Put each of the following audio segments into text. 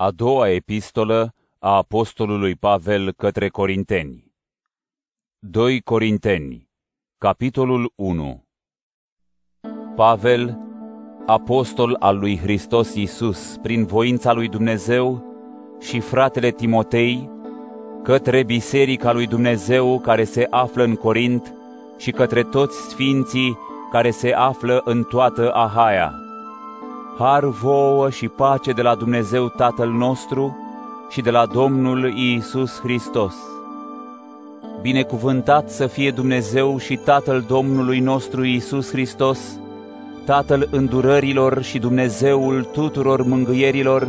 A doua epistolă a apostolului Pavel către Corinteni 2 Corinteni, capitolul 1 Pavel, apostol al lui Hristos Iisus, prin voința lui Dumnezeu, și fratele Timotei, către biserica lui Dumnezeu care se află în Corint și către toți sfinții care se află în toată Ahaia. Har vouă și pace de la Dumnezeu Tatăl nostru și de la Domnul Iisus Hristos. Binecuvântat să fie Dumnezeu și Tatăl Domnului nostru Iisus Hristos, Tatăl îndurărilor și Dumnezeul tuturor mângâierilor,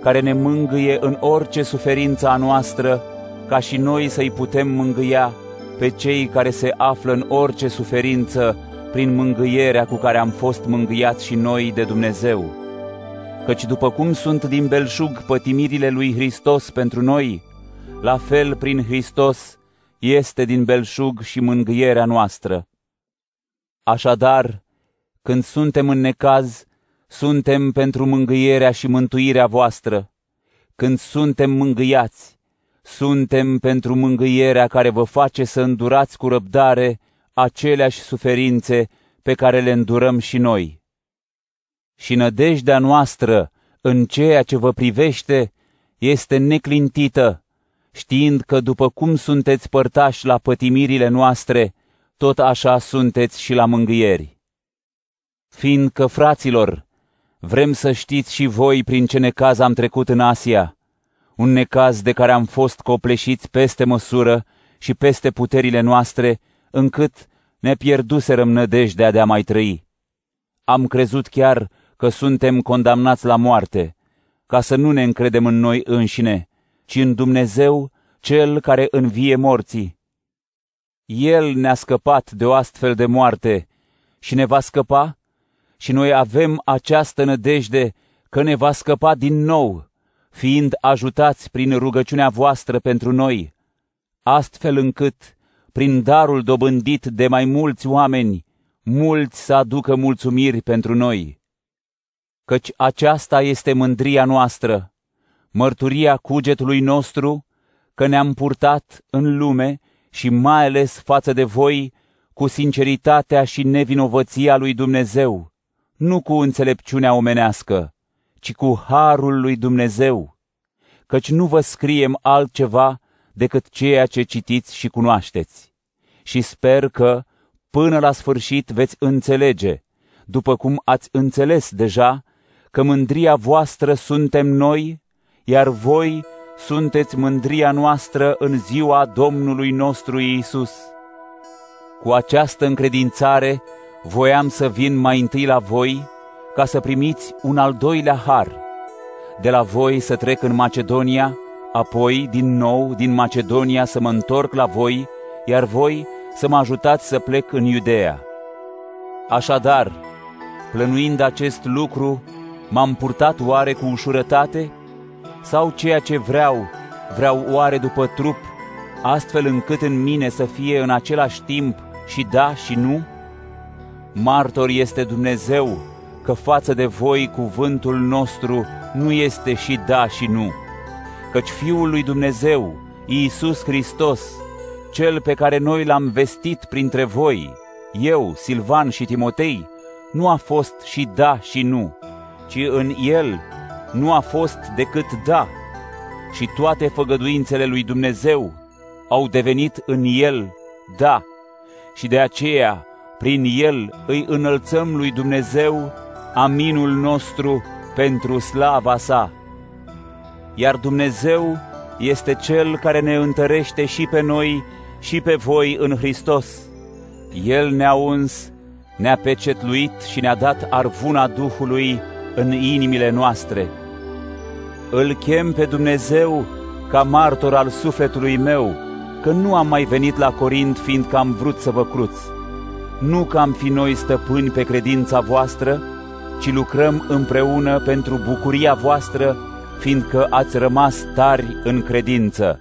care ne mângâie în orice suferință a noastră, ca și noi să-i putem mângâia pe cei care se află în orice suferință prin mângâierea cu care am fost mângâiați și noi de Dumnezeu. Căci după cum sunt din belșug pătimirile lui Hristos pentru noi, la fel prin Hristos este din belșug și mângâierea noastră. Așadar, când suntem în necaz, suntem pentru mângâierea și mântuirea voastră. Când suntem mângâiați, suntem pentru mângâierea care vă face să îndurați cu răbdare aceleași suferințe pe care le îndurăm și noi. Și nădejdea noastră în ceea ce vă privește este neclintită, știind că după cum sunteți părtași la pătimirile noastre, tot așa sunteți și la mângâieri. Fiindcă, fraților, vrem să știți și voi prin ce necaz am trecut în Asia, un necaz de care am fost copleșiți peste măsură și peste puterile noastre, încât ne pierduserăm nădejdea de a mai trăi. Am crezut chiar că suntem condamnați la moarte, ca să nu ne încredem în noi înșine, ci în Dumnezeu, Cel care învie morții. El ne-a scăpat de o astfel de moarte și ne va scăpa și noi avem această nădejde că ne va scăpa din nou, fiind ajutați prin rugăciunea voastră pentru noi, astfel încât prin darul dobândit de mai mulți oameni, mulți să aducă mulțumiri pentru noi. Căci aceasta este mândria noastră, mărturia cugetului nostru, că ne-am purtat în lume și mai ales față de voi cu sinceritatea și nevinovăția lui Dumnezeu, nu cu înțelepciunea omenească, ci cu harul lui Dumnezeu, căci nu vă scriem altceva decât ceea ce citiți și cunoașteți. Și sper că, până la sfârșit, veți înțelege, după cum ați înțeles deja, că mândria voastră suntem noi, iar voi sunteți mândria noastră în ziua Domnului nostru Iisus. Cu această încredințare voiam să vin mai întâi la voi, ca să primiți un al doilea har. De la voi să trec în Macedonia, apoi din nou din Macedonia să mă întorc la voi, iar voi să mă ajutați să plec în Iudea. Așadar, plănuind acest lucru, m-am purtat oare cu ușurătate? Sau ceea ce vreau, vreau oare după trup, astfel încât în mine să fie în același timp și da și nu? Martor este Dumnezeu că față de voi cuvântul nostru nu este și da și nu căci Fiul lui Dumnezeu, Iisus Hristos, Cel pe care noi l-am vestit printre voi, eu, Silvan și Timotei, nu a fost și da și nu, ci în El nu a fost decât da, și toate făgăduințele lui Dumnezeu au devenit în El da, și de aceea, prin El îi înălțăm lui Dumnezeu aminul nostru pentru slava sa iar Dumnezeu este Cel care ne întărește și pe noi și pe voi în Hristos. El ne-a uns, ne-a pecetluit și ne-a dat arvuna Duhului în inimile noastre. Îl chem pe Dumnezeu ca martor al sufletului meu, că nu am mai venit la Corint fiindcă am vrut să vă cruț. Nu că am fi noi stăpâni pe credința voastră, ci lucrăm împreună pentru bucuria voastră fiindcă ați rămas tari în credință.